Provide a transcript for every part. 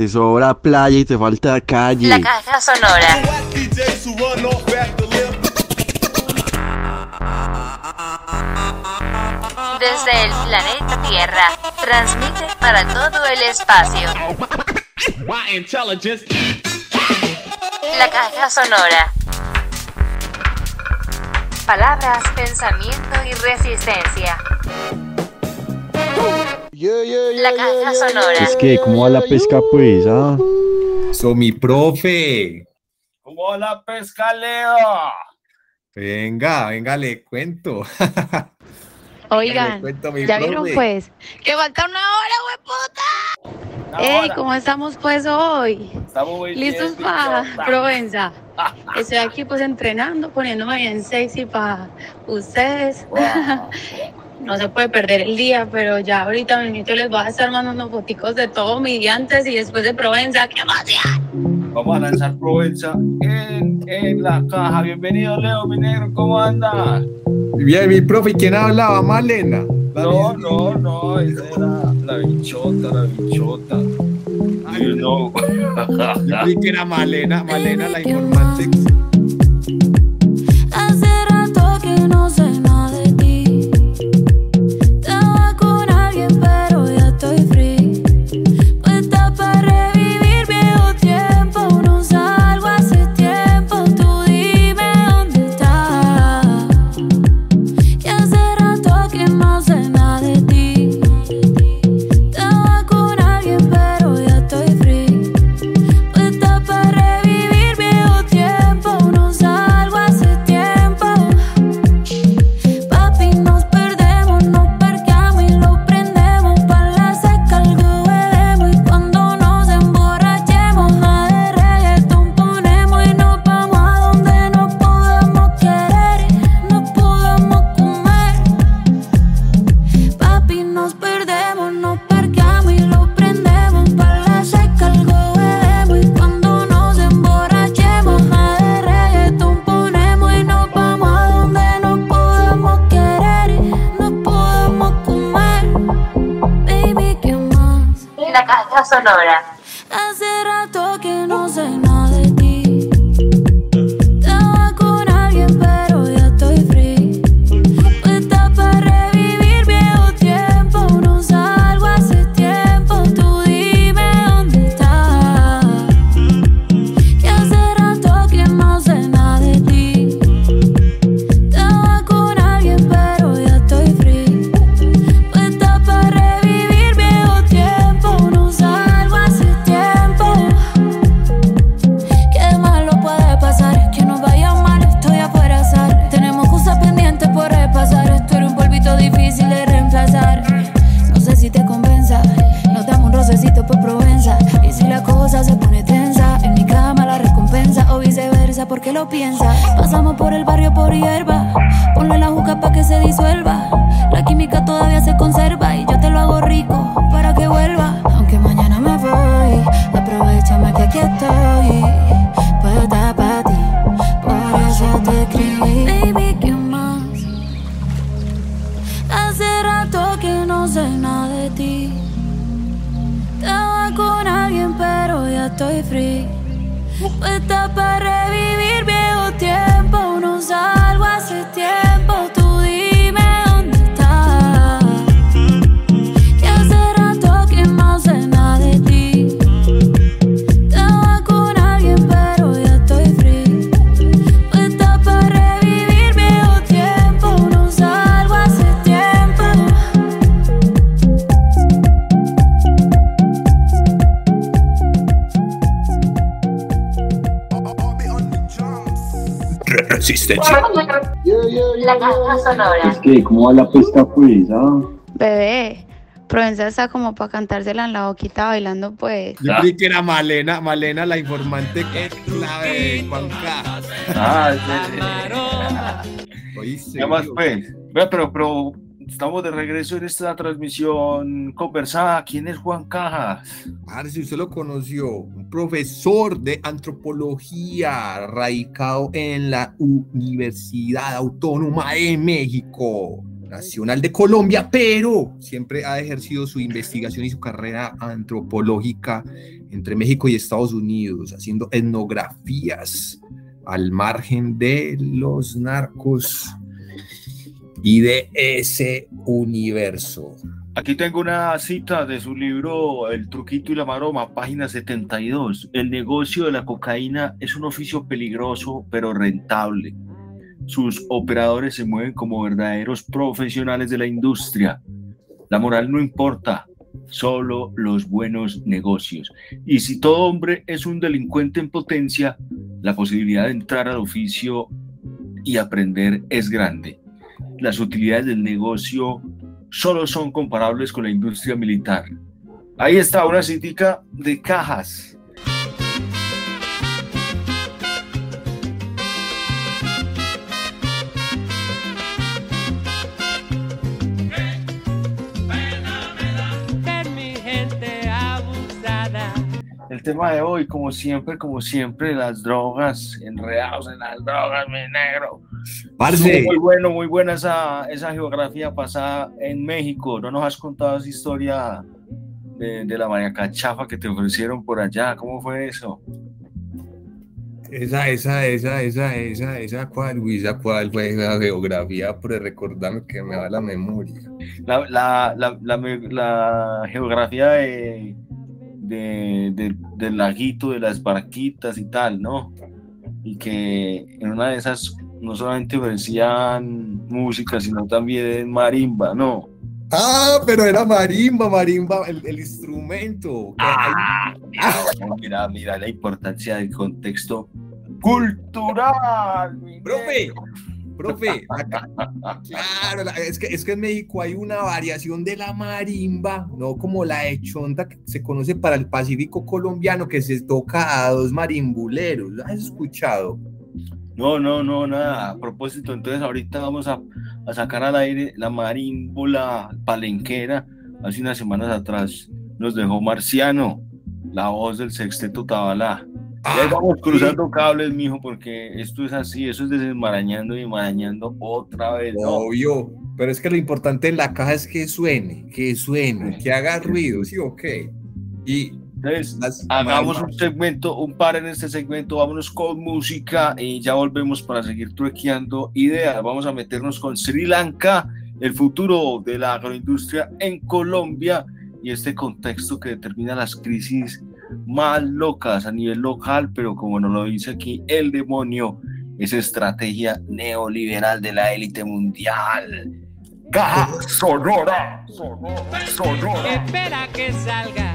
Te sobra playa y te falta calle. La caja sonora. Desde el planeta Tierra, transmite para todo el espacio. La caja sonora. Palabras, pensamiento y resistencia. La caja sonora. Es que, ¿cómo va la pesca, pues? Ah? So, mi profe. ¿Cómo va la pesca, Leo? Venga, venga, le cuento. Oigan, Le cuento, mi ya vieron pues que falta una hora, hueputa. Ey, ¿cómo estamos pues hoy? Estamos muy ¿Listos bien, para. Provenza? Estoy aquí pues entrenando, poniéndome bien sexy para ustedes. No se puede perder el día, pero ya ahorita mismo les voy a estar mandando foticos de todo mi día antes y después de Provenza. ¡Qué emoción! Vamos a lanzar Provenza en, en la caja. Bienvenido, Leo, mi negro, ¿cómo andas? Bien, mi profe, ¿y quién hablaba? Malena. La No, misma. no, no, esa era la bichota, la bichota. Know. Yo creí que era Malena, Malena, la informante. La caja sonora. Hace rato que lo piensa? Pasamos por el barrio por hierba, ponle la juca pa' que se disuelva. La química todavía se conserva y yo te lo hago rico para que vuelva. Aunque mañana me voy, aprovechame que aquí estoy. Puesta para ti, por eso te escribí. Baby, ¿qué más? Hace rato que no sé nada de ti. Estaba con alguien, pero ya estoy free. Puesta para revivir viejo tiempo. No salgo Resistencia. La caja sonora. Es que, ¿cómo va la pesca, pues? Ah? Bebé, Provenza está como para cantársela en la boquita bailando pues. Yo creí que era Malena, Malena, la informante que es la de Juanca. Ah, sí. ¿Oíste? ¿Qué más, pues? Ve, pero, pero estamos de regreso en esta transmisión conversada. ¿Quién es Juan Cajas? Ah, si usted lo conoció, un profesor de antropología radicado en la Universidad Autónoma de México, Nacional de Colombia, pero siempre ha ejercido su investigación y su carrera antropológica entre México y Estados Unidos, haciendo etnografías al margen de los narcos y de ese universo. Aquí tengo una cita de su libro El truquito y la maroma, página 72. El negocio de la cocaína es un oficio peligroso pero rentable. Sus operadores se mueven como verdaderos profesionales de la industria. La moral no importa, solo los buenos negocios. Y si todo hombre es un delincuente en potencia, la posibilidad de entrar al oficio y aprender es grande. Las utilidades del negocio solo son comparables con la industria militar. Ahí está una cítica de cajas. El tema de hoy, como siempre, como siempre, las drogas, enredados en las drogas, mi negro. Parce, Muy bueno, muy buena esa, esa geografía pasada en México. ¿No nos has contado esa historia de, de la María Cachafa que te ofrecieron por allá? ¿Cómo fue eso? esa, esa, esa, esa, esa, esa, cuál, esa cuál fue esa geografía, pero recordame que me va la memoria. La, la, la, la geografía de, de- de- del laguito, de las barquitas y tal, ¿no? Y que en una de esas no solamente ofrecían música, sino también marimba, ¿no? Ah, pero era marimba, marimba, el, el instrumento. Ah, mira, mira la importancia del contexto cultural. Profe, profe, acá- claro, la- es que, es que en México hay una variación de la marimba, no como la hechonda que se conoce para el Pacífico colombiano, que se toca a dos marimbuleros. ¿Lo has escuchado? No, no, no, nada. A propósito, entonces ahorita vamos a, a sacar al aire la marímbula palenquera. Hace unas semanas atrás nos dejó Marciano, la voz del sexteto Tabalá. Y ahí vamos sí. cruzando cables, mijo, porque esto es así, eso es desenmarañando y enmarañando otra vez, ¿no? Obvio, pero es que lo importante en la caja es que suene, que suene, que haga ruido, ¿sí o qué? Y Entonces, las hagamos un segmento, un par en este segmento, vámonos con música y ya volvemos para seguir truequeando ideas. Vamos a meternos con Sri Lanka, el futuro de la agroindustria en Colombia y este contexto que determina las crisis más locas a nivel local, pero como nos lo dice aquí el demonio, esa estrategia neoliberal de la élite mundial. Caja sonora, sonora, sonora. Espera que salga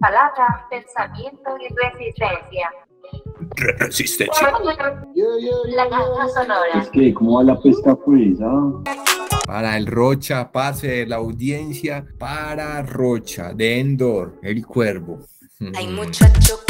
Palabra, pensamiento y resistencia. resistencia. La caja sonora. Es que, ¿cómo va la pesca, pues? Ah? Para el Rocha, pase de la audiencia, para Rocha, de Endor, el cuervo. Ay muchacho,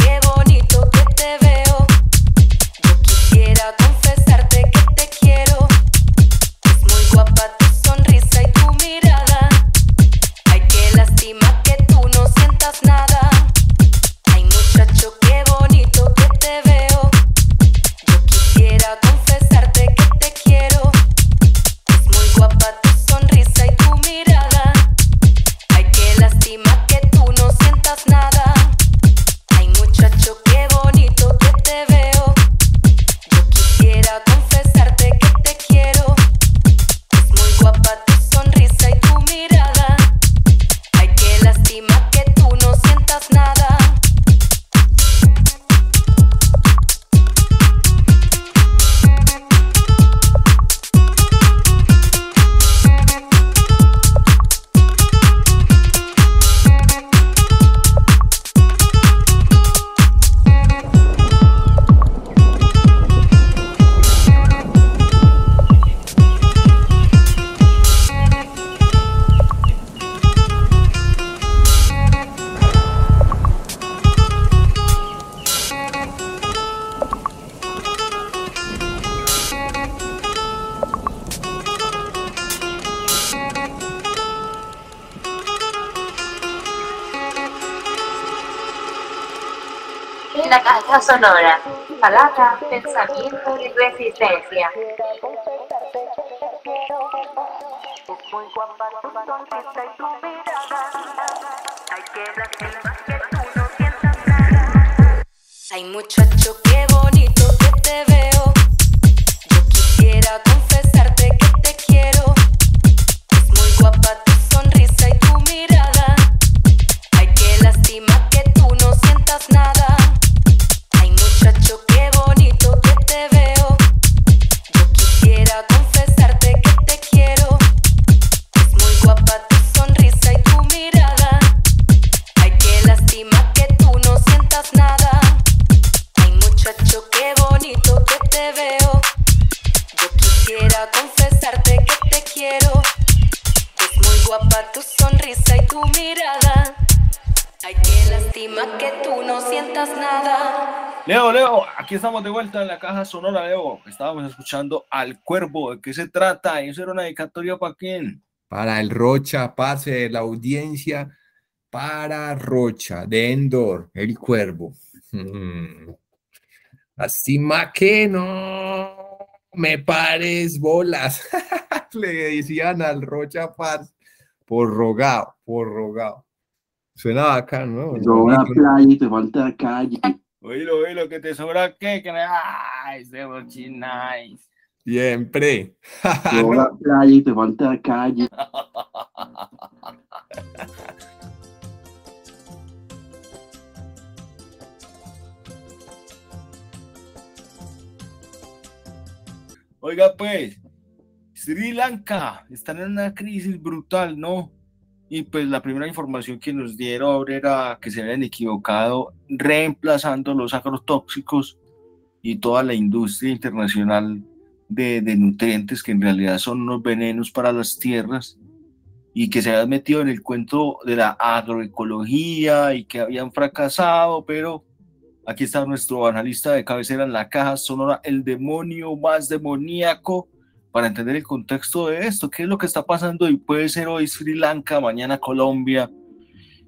sonora. Palabra, pensamiento y resistencia. Ay muchacho, qué bonito que te veo. Aquí estamos de vuelta en la caja sonora, Leo. Estábamos escuchando al cuervo. ¿De qué se trata? ¿Eso era una dedicatoria para quién? Para el Rocha, pase de la audiencia para Rocha, de Endor, el cuervo. Mm. Lástima que no me pares bolas. Le decían al Rocha Paz por rogado, por rogado. Suena bacán, ¿no? Te sobra playa y te falta calle. Oílo, oílo, que te sobra qué. Que... Ay, bochi nice. Siempre. Te sobra playa y te falta calle. Oiga, pues, Sri Lanka están en una crisis brutal, ¿no? Y pues la primera información que nos dieron era que se habían equivocado reemplazando los agrotóxicos y toda la industria internacional de, de nutrientes que en realidad son unos venenos para las tierras y que se habían metido en el cuento de la agroecología y que habían fracasado, pero aquí está nuestro analista de cabecera en la caja sonora, el demonio más demoníaco, para entender el contexto de esto, qué es lo que está pasando y puede ser hoy Sri Lanka, mañana Colombia,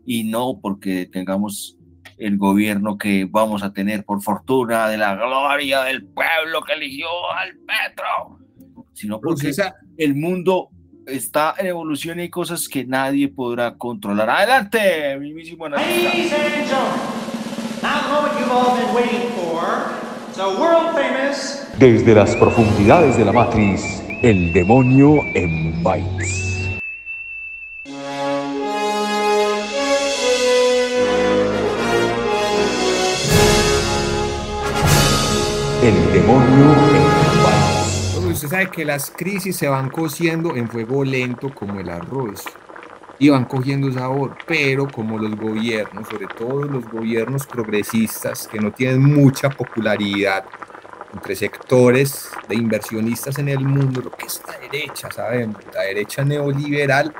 y no porque tengamos el gobierno que vamos a tener por fortuna de la gloria del pueblo que eligió al Petro, sino Pues porque esa- el mundo está en evolución y hay cosas que nadie podrá controlar. Adelante, mismísimo analista. Desde las profundidades de la matriz, el demonio en bytes. El demonio en bytes. Bueno, Usted sabe que las crisis se van cociendo en fuego lento como el arroz y van cogiendo sabor, pero como los gobiernos, sobre todo los gobiernos progresistas que no tienen mucha popularidad entre sectores de inversionistas en el mundo, lo que es la derecha, sabemos, la derecha neoliberal,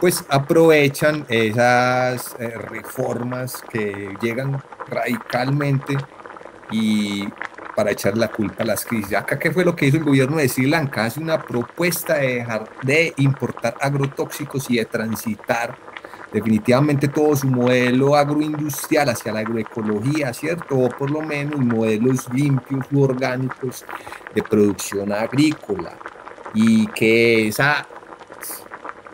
pues aprovechan esas eh, reformas que llegan radicalmente y para echar la culpa a las crisis. Acá, ¿qué fue lo que hizo el gobierno de Sri Lanka? Hace una propuesta de dejar de importar agrotóxicos y de transitar definitivamente todo su modelo agroindustrial hacia la agroecología, ¿cierto? O por lo menos modelos limpios u orgánicos de producción agrícola. Y que esa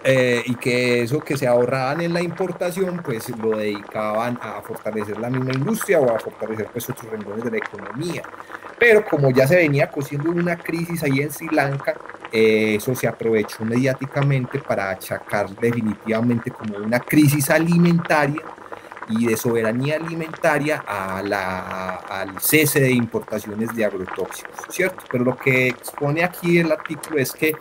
eh, y que eso que se ahorraban en la importación, pues lo dedicaban a fortalecer la misma industria o a fortalecer pues otros renglones de la economía. Pero como ya se venía cosiendo una crisis ahí en Sri Lanka, eh, eso se aprovechó mediáticamente para achacar definitivamente como una crisis alimentaria y de soberanía alimentaria a la, al cese de importaciones de agrotóxicos, ¿cierto? Pero lo que expone aquí el artículo es que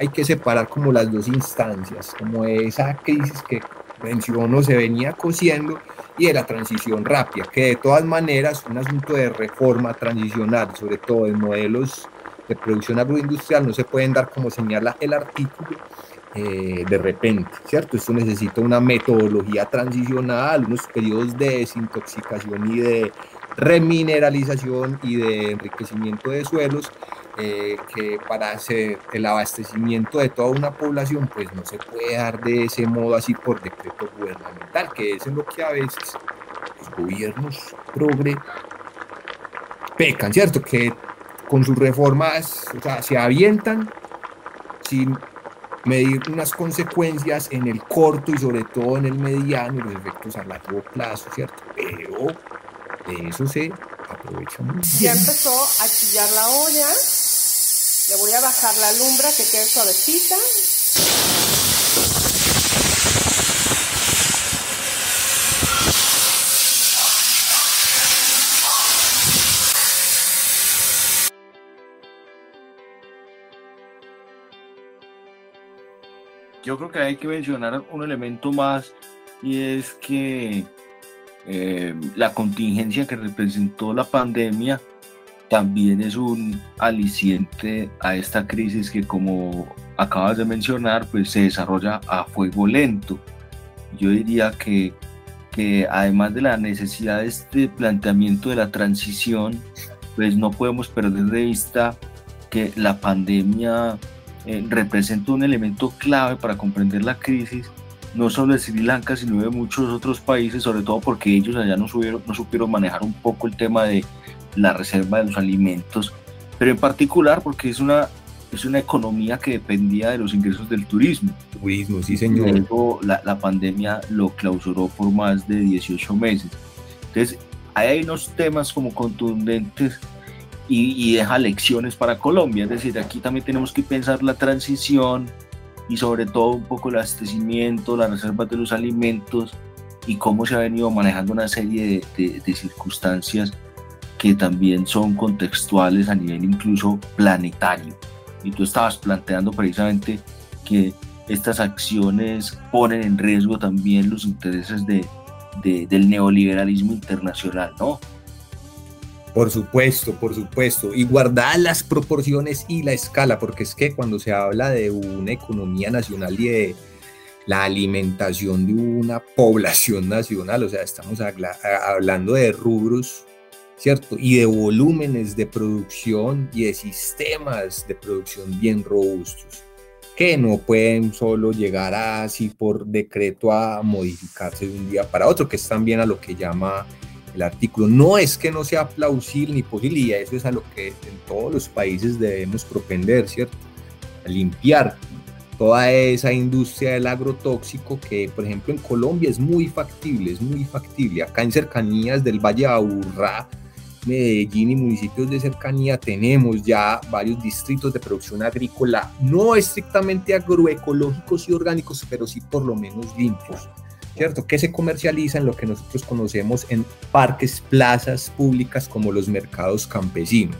hay que separar como las dos instancias, como esa crisis que menciono se venía cosiendo y de la transición rápida, que de todas maneras un asunto de reforma transicional, sobre todo en modelos de producción agroindustrial, no se pueden dar como señala el artículo eh, de repente, ¿cierto? Esto necesita una metodología transicional, unos periodos de desintoxicación y de remineralización y de enriquecimiento de suelos eh, que para hacer el abastecimiento de toda una población, pues no se puede dar de ese modo así por decreto gubernamental, que es lo que a veces los gobiernos progre pecan, ¿cierto? Que con sus reformas o sea, se avientan sin medir unas consecuencias en el corto y sobre todo en el mediano y los efectos a largo plazo, ¿cierto? Pero de eso se aprovecha muy Ya empezó a chillar la olla. Le voy a bajar la lumbra que quede suavecita. Yo creo que hay que mencionar un elemento más y es que eh, la contingencia que representó la pandemia también es un aliciente a esta crisis que como acabas de mencionar pues se desarrolla a fuego lento. Yo diría que, que además de la necesidad de este planteamiento de la transición pues no podemos perder de vista que la pandemia eh, representa un elemento clave para comprender la crisis, no solo de Sri Lanka, sino de muchos otros países, sobre todo porque ellos allá no, subieron, no supieron manejar un poco el tema de la reserva de los alimentos, pero en particular porque es una, es una economía que dependía de los ingresos del turismo. Turismo, sí señor. luego la, la pandemia lo clausuró por más de 18 meses. Entonces, ahí hay unos temas como contundentes y, y deja lecciones para Colombia. Es decir, aquí también tenemos que pensar la transición y sobre todo un poco el abastecimiento, las reservas de los alimentos y cómo se ha venido manejando una serie de, de- de circunstancias que también son contextuales a nivel incluso planetario. Y tú estabas planteando precisamente que estas acciones ponen en riesgo también los intereses de, de- del neoliberalismo internacional, ¿no? Por supuesto, por supuesto. Y guardar las proporciones y la escala, porque es que cuando se habla de una economía nacional y de la alimentación de una población nacional, o sea, estamos hablando de rubros, ¿cierto? Y de volúmenes de producción y de sistemas de producción bien robustos, que no pueden solo llegar así por decreto a modificarse de un día para otro, que es también a lo que llama el artículo. No es que no sea plausible ni posible, y eso es a lo que en todos los países debemos propender, ¿cierto? A limpiar toda esa industria del agrotóxico que, por ejemplo, en Colombia es muy factible, es muy factible. Acá en cercanías del Valle de Aburrá, Medellín y municipios de cercanía tenemos ya varios distritos de producción agrícola, no estrictamente agroecológicos y orgánicos, pero sí por lo menos limpios. ¿cierto? Que se comercializa en lo que nosotros conocemos en parques, plazas públicas como los mercados campesinos.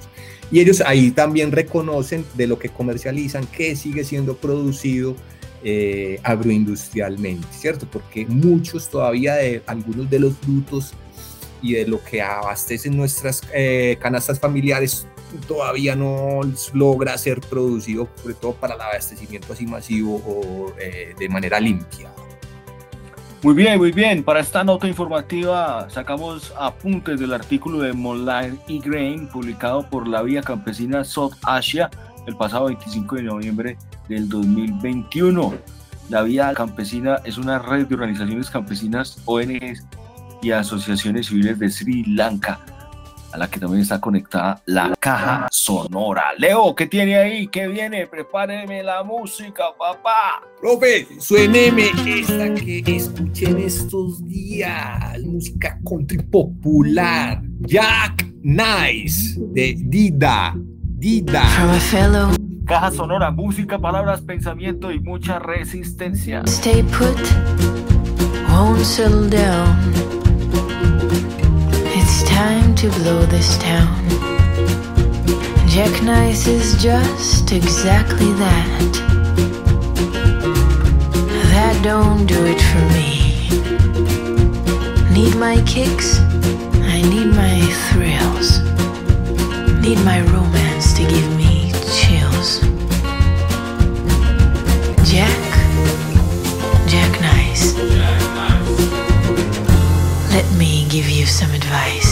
Y ellos ahí también reconocen de lo que comercializan que sigue siendo producido eh, agroindustrialmente, ¿cierto? Porque muchos todavía de algunos de los frutos y de lo que abastecen nuestras eh, canastas familiares todavía no logra ser producido, sobre todo para el abastecimiento así masivo o eh, de manera limpia. Muy bien, muy bien. Para esta nota informativa sacamos apuntes del artículo de Molay y Grain publicado por la Vía Campesina South Asia el pasado 25 de noviembre del 2021. La Vía Campesina es una red de organizaciones campesinas, ONGs y asociaciones civiles de Sri Lanka, a la que también está conectada la caja sonora. Leo, ¿qué tiene ahí? ¿Qué viene? Prepáreme la música, papá. Profe, suéneme esta que escuché en estos días. Música country popular. Jack Nice de Dida. Dida. From a fellow, Caja sonora, música, palabras, pensamiento y mucha resistencia. stay put, won't settle down. To blow this town. Jack Nice is just exactly that. That don't do it for me. Need my kicks, I need my thrills. Need my romance to give me chills. Jack, Jack Nice. Let me give you some advice.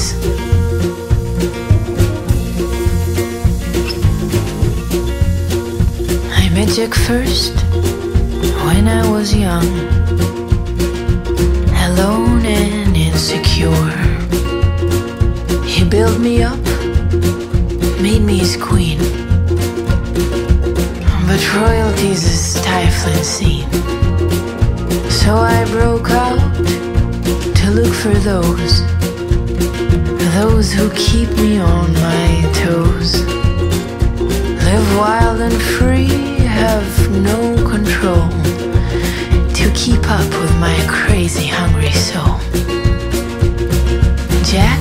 Jack first when I was young, alone and insecure. He built me up, made me his queen. But royalty's a stifling scene. So I broke out to look for those, those who keep me on my toes. Live wild and free, have no control to keep up with my crazy, hungry soul. Jack,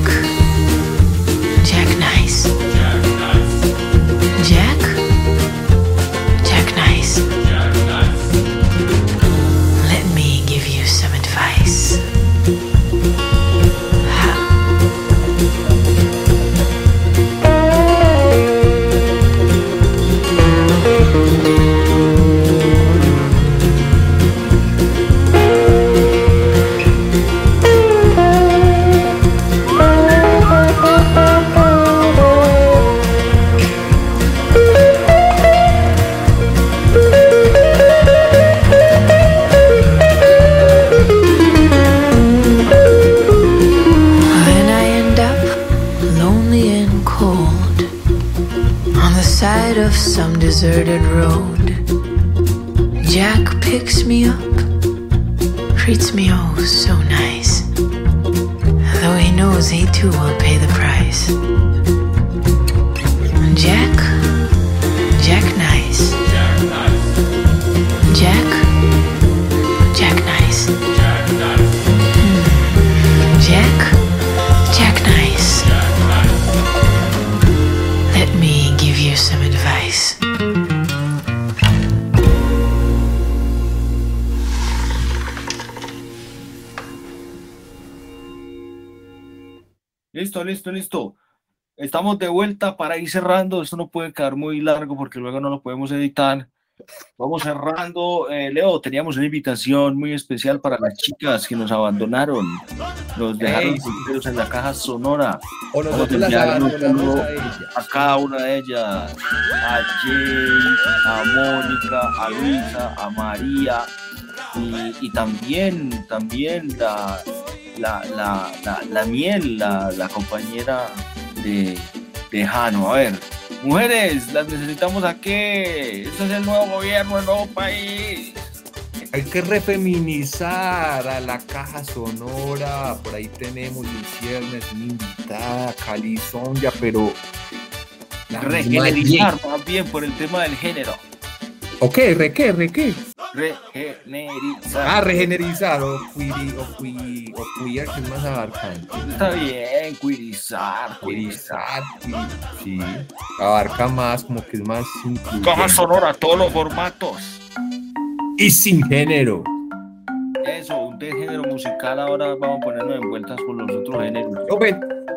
Estamos de vuelta para ir cerrando. Esto no puede quedar muy largo porque luego no lo podemos editar. Vamos cerrando. Eh, Leo, teníamos una invitación muy especial para las chicas que nos abandonaron. Nos dejaron en la caja sonora. O Vamos a saludo a cada una de ellas. A Jay, a Mónica, a Luisa, a María. Y, y también, también la, la, la, la, la miel, la, la compañera de, de Jano. A ver, mujeres, las necesitamos aquí. Este es el nuevo gobierno, el nuevo país. Hay que refeminizar a la caja sonora. Por ahí tenemos Luciernes, una invitada, Calizonja, pero. la misma Regenerizar más bien por el tema del género. ¿O qué? ¿Re qué? ¿Re qué? Regenerizar. Ah, regenerizar o queer, o queer, o que es más abarcante. Está bien, cuirizar, Queerizar, queer, sí. Abarca más, como que es más incluyente. Caja sonora, todos los formatos. Y sin género. Eso, un de género musical, ahora vamos a ponernos en vueltas con los otros géneros.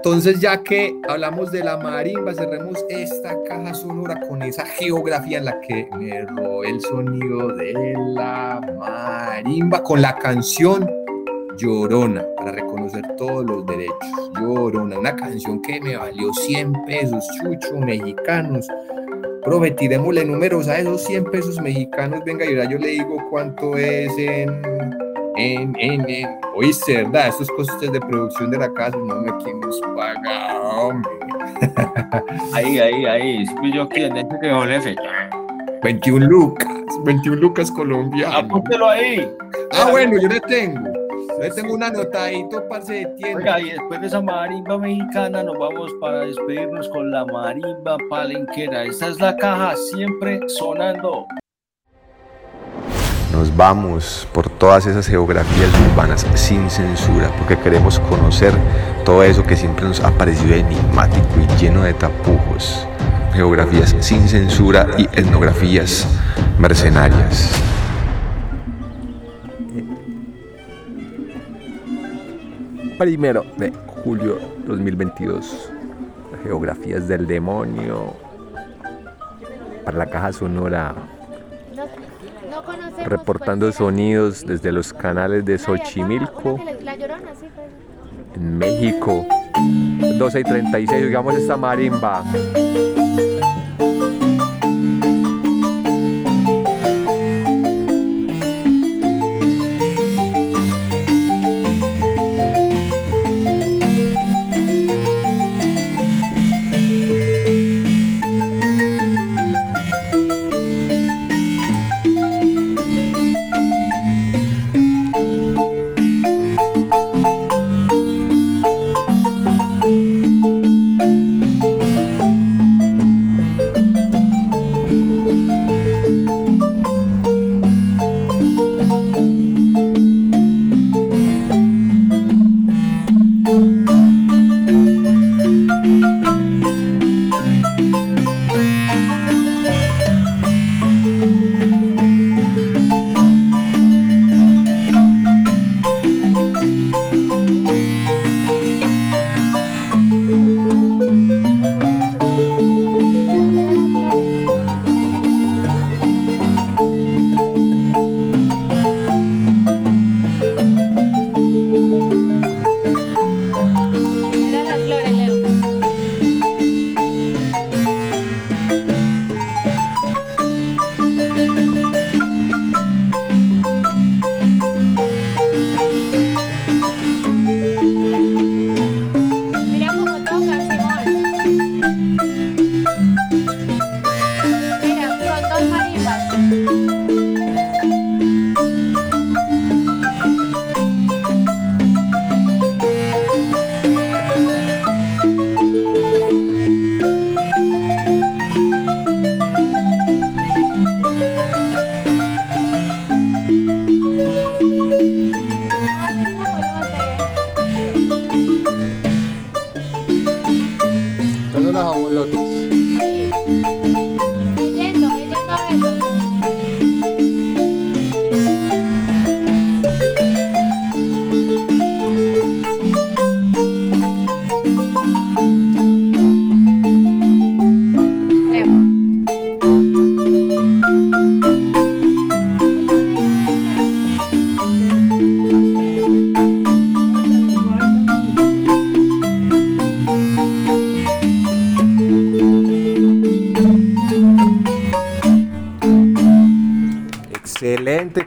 Entonces ya que hablamos de la marimba, cerremos esta caja sonora con esa geografía en la que me robó el sonido de la marimba con la canción Llorona, para reconocer todos los derechos. Llorona, una canción que me valió 100 pesos, chucho, mexicanos. Profe, tirémosle números a esos 100 pesos mexicanos. Venga, y ahora yo le digo cuánto es en en, en, en, ¿verdad? Estos costes de producción de la casa, no me quién nos paga, hombre. Ahí, ahí, ahí. Yo quien que es el jefe. 21 lucas, 21 lucas colombianos. Apúntelo ahí. Ah, bueno, yo le tengo. Yo le tengo un anotadito, parce de tienda. Oiga, y después de esa marimba mexicana nos vamos para despedirnos con la marimba palenquera. Esta es la caja siempre sonando. Nos vamos por todas esas geografías urbanas sin censura, porque queremos conocer todo eso que siempre nos ha parecido enigmático y lleno de tapujos. Geografías sin censura y etnografías mercenarias. Primero de julio 2022. Geografías del demonio. Para la caja sonora. Reportando sonidos desde los canales de Xochimilco, en México. 12 y 36, digamos esta marimba.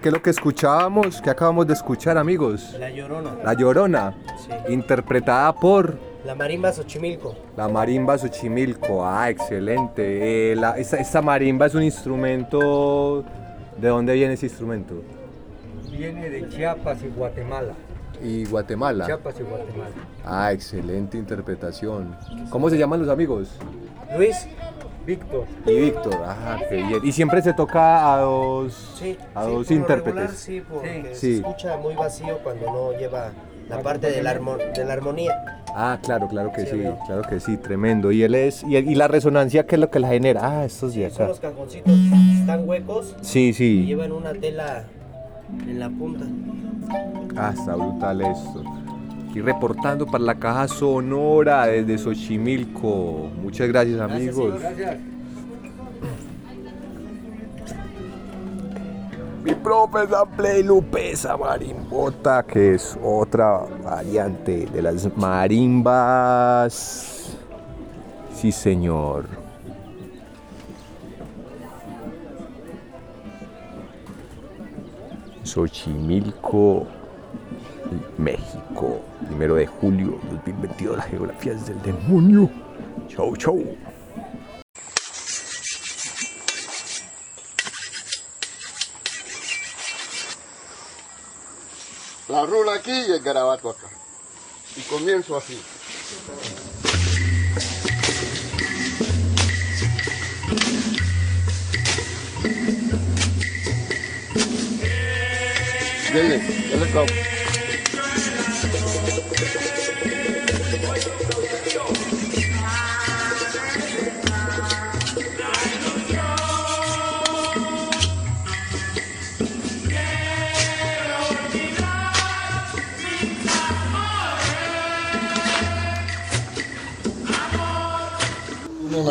¿Qué es lo que escuchábamos? ¿Qué acabamos de escuchar, amigos? La Llorona. La Llorona, Sí. interpretada por La marimba Xochimilco. la marimba Xochimilco. Ah, excelente. Eh, la- esta, esta marimba es un instrumento... ¿De dónde viene ese instrumento? Viene de Chiapas y Guatemala. Y Guatemala. Chiapas y Guatemala. Ah, excelente interpretación. ¿Cómo se llaman los amigos? Luis. Víctor. Y Víctor. Ah, qué bien. Y siempre se toca a dos, Sí. a sí, dos intérpretes. regular, sí, porque se escucha muy vacío cuando no lleva la parte de la, armo- de la armonía. Ah, claro, claro que Sí, claro que sí, tremendo. Y él es, y, y la resonancia, ¿qué es lo que la genera? Ah, estos de Son los cajoncitos, están huecos Sí, y sí. llevan una tela en la punta. Ah, está brutal esto. Aquí reportando para la caja sonora desde Xochimilco. Muchas gracias, amigos. Gracias. Mi profe Play Lupe, esa marimbota, que es otra variante de las marimbas. Sí, señor. Xochimilco, México. Primero de julio 2022, las geografías del demonio. Chau, chau. La rula aquí y el garabato acá. Y comienzo así. Dele, dele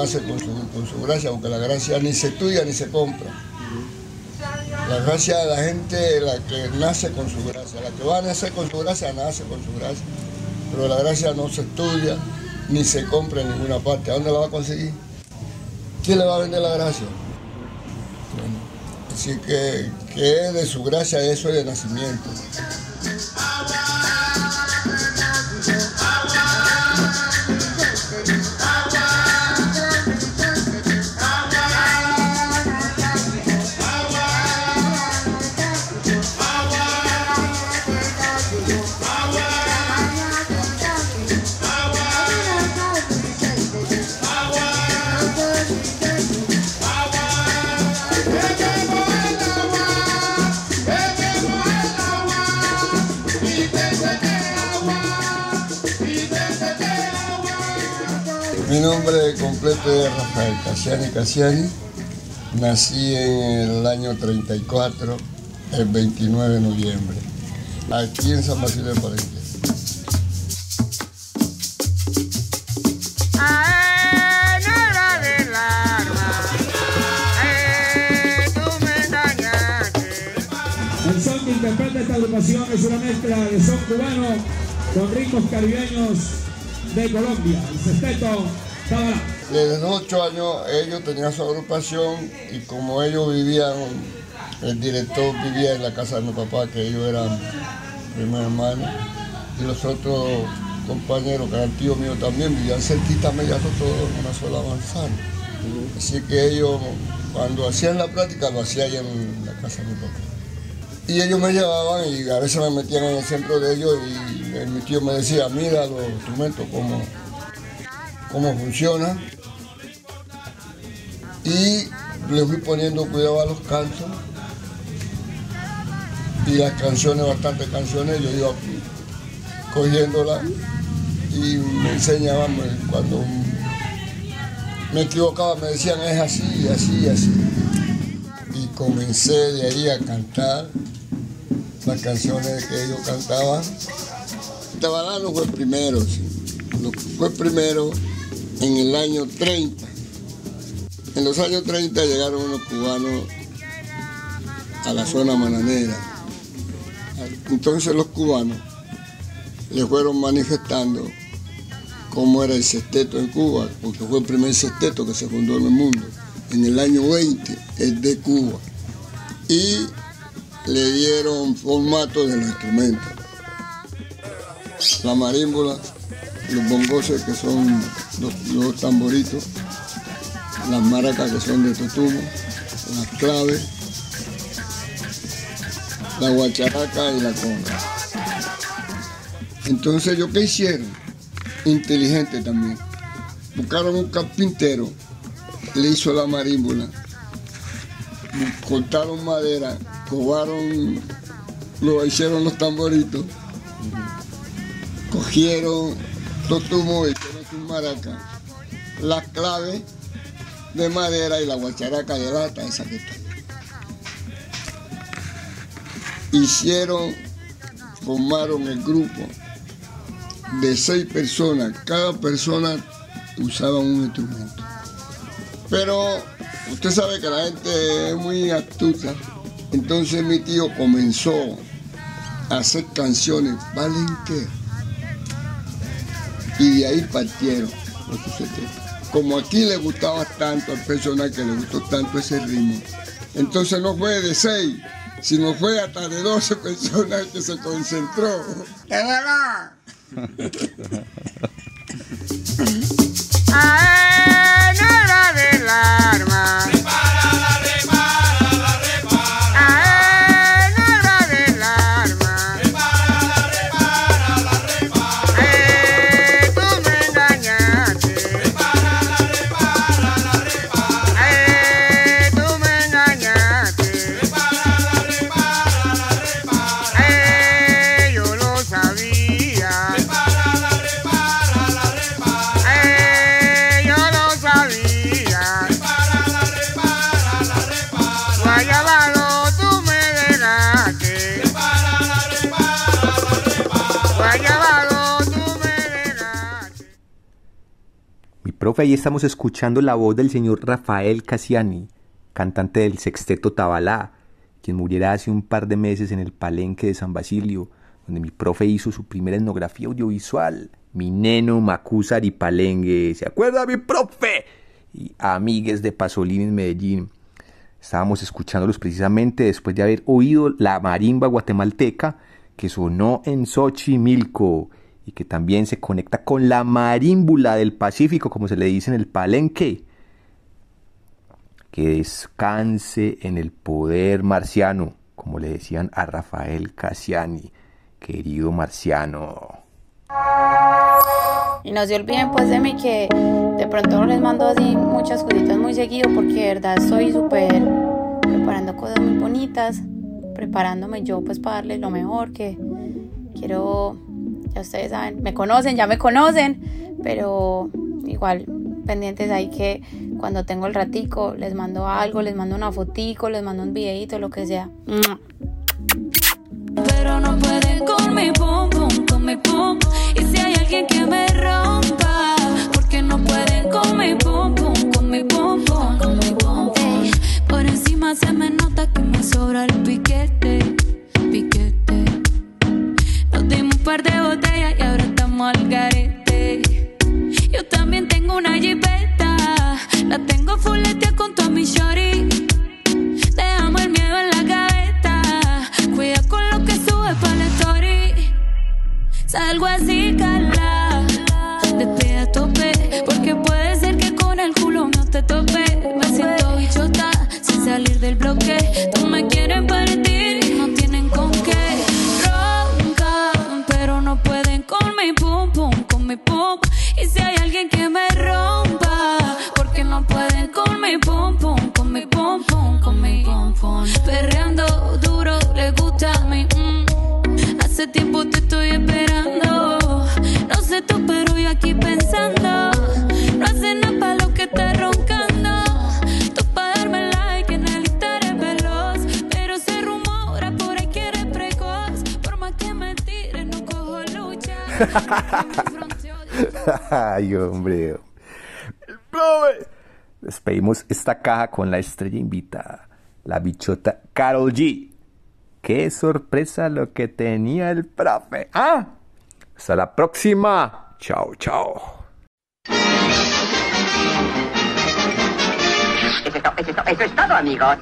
nace con su, con su gracia, porque la gracia ni se estudia ni se compra. La gracia de la gente, la que nace con su gracia, la que va a nacer con su gracia, nace con su gracia. Pero la gracia no se estudia ni se compra en ninguna parte. ¿A dónde la va a conseguir? ¿Quién le va a vender la gracia? Así que, que de su gracia, eso es de nacimiento. Nombre completo es Rafael Casiani Casiani. Nací en el año 34, el 29 de noviembre, aquí en San Basilio de Palenque. El son que interpreta esta agrupación es una mezcla de son cubano con ritmos caribeños de Colombia. El sexteto. Desde los ocho años ellos tenían su agrupación y como ellos vivían, el director vivía en la casa de mi papá, que ellos eran primer hermano, y los otros compañeros, que eran tíos míos también, vivían cerquita mediato todos en una sola manzana. Así que ellos, cuando hacían la práctica, lo hacían ahí en la casa de mi papá. Y ellos me llevaban y a veces me metían en el centro de ellos y eh, mi tío me decía, mira los instrumentos, cómo, cómo funcionan. Y le fui poniendo cuidado a los cantos y las canciones, bastantes canciones, yo iba cogiéndolas y me enseñaban me- cuando me equivocaba, me decían es así, así, así. Y comencé de ahí a cantar las canciones que ellos cantaban. Tabalá no fue primero, sí. Fue primero en el año 30. En los años 30 llegaron unos cubanos a la zona mananera. Entonces los cubanos le fueron manifestando cómo era el sexteto en Cuba, porque fue el primer sexteto que se fundó en el mundo. En el año 20 es de Cuba. Y le dieron formato de los instrumentos. La marímbola, los bongoses que son los, tamboritos, las maracas que son de totumo, las claves, la guacharaca y la conga. Entonces, ¿yo qué hicieron? Inteligente también. Buscaron un carpintero, le hizo la marímbola, cortaron madera, cobaron, lo hicieron los tamboritos, cogieron totumo, hicieron sus maracas, las claves de madera y la guacharaca de lata, esa que está. Hicieron, formaron el grupo de seis personas, cada persona usaba un instrumento. Pero usted sabe que la gente es muy astuta, entonces mi tío comenzó a hacer canciones, ¿valen qué? Y de ahí partieron los. Como aquí le gustaba tanto al personal que le gustó tanto ese ritmo, entonces no fue de seis, sino fue hasta de 12 personas que se concentró. ¡De verdad! profe, ahí estamos escuchando la voz del señor Rafael Cassiani, cantante del sexteto Tabalá, quien muriera hace un par de meses en el palenque de San Basilio, donde mi profe hizo su primera etnografía audiovisual. Mi neno Macúzar y Palengue. ¿Se acuerda mi profe? Y amigues de Pasolín en Medellín. Estábamos escuchándolos precisamente después de haber oído la marimba guatemalteca que sonó en Xochimilco y que también se conecta con la marímbula del Pacífico, como se le dice en el palenque. Que descanse en el poder marciano, como le decían a Rafael Cassiani, querido marciano. Y no se olviden pues de mí que de pronto les mando así muchas cositas muy seguido porque de verdad estoy súper preparando cosas muy bonitas, preparándome yo pues para darles lo mejor que quiero, ya ustedes saben, me conocen, ya me conocen, pero igual pendientes ahí que cuando tengo el ratico les mando algo, les mando una fotico, les mando un videito, lo que sea. Pero no pueden con mi pum pum, con mi pum. Y si hay alguien que me rompa, porque no pueden con mi pum pum, con mi pum pum, con mi pum. Por encima se me nota que me sobra el piquete. Par de botellas y ahora estamos al garete. Yo también tengo una jipeta, la tengo fuletea con toda mi shorty. Dejamos el miedo en la gaveta. Cuida con lo que sube para la story. Salgo así, cala. Hombre. El profe. Despedimos esta caja con la estrella invitada, la bichota Carol G. Qué sorpresa lo que tenía el profe. ¿Ah? Hasta la próxima. Chao, chao. Eso es, to- eso es to- eso es todo, amigos.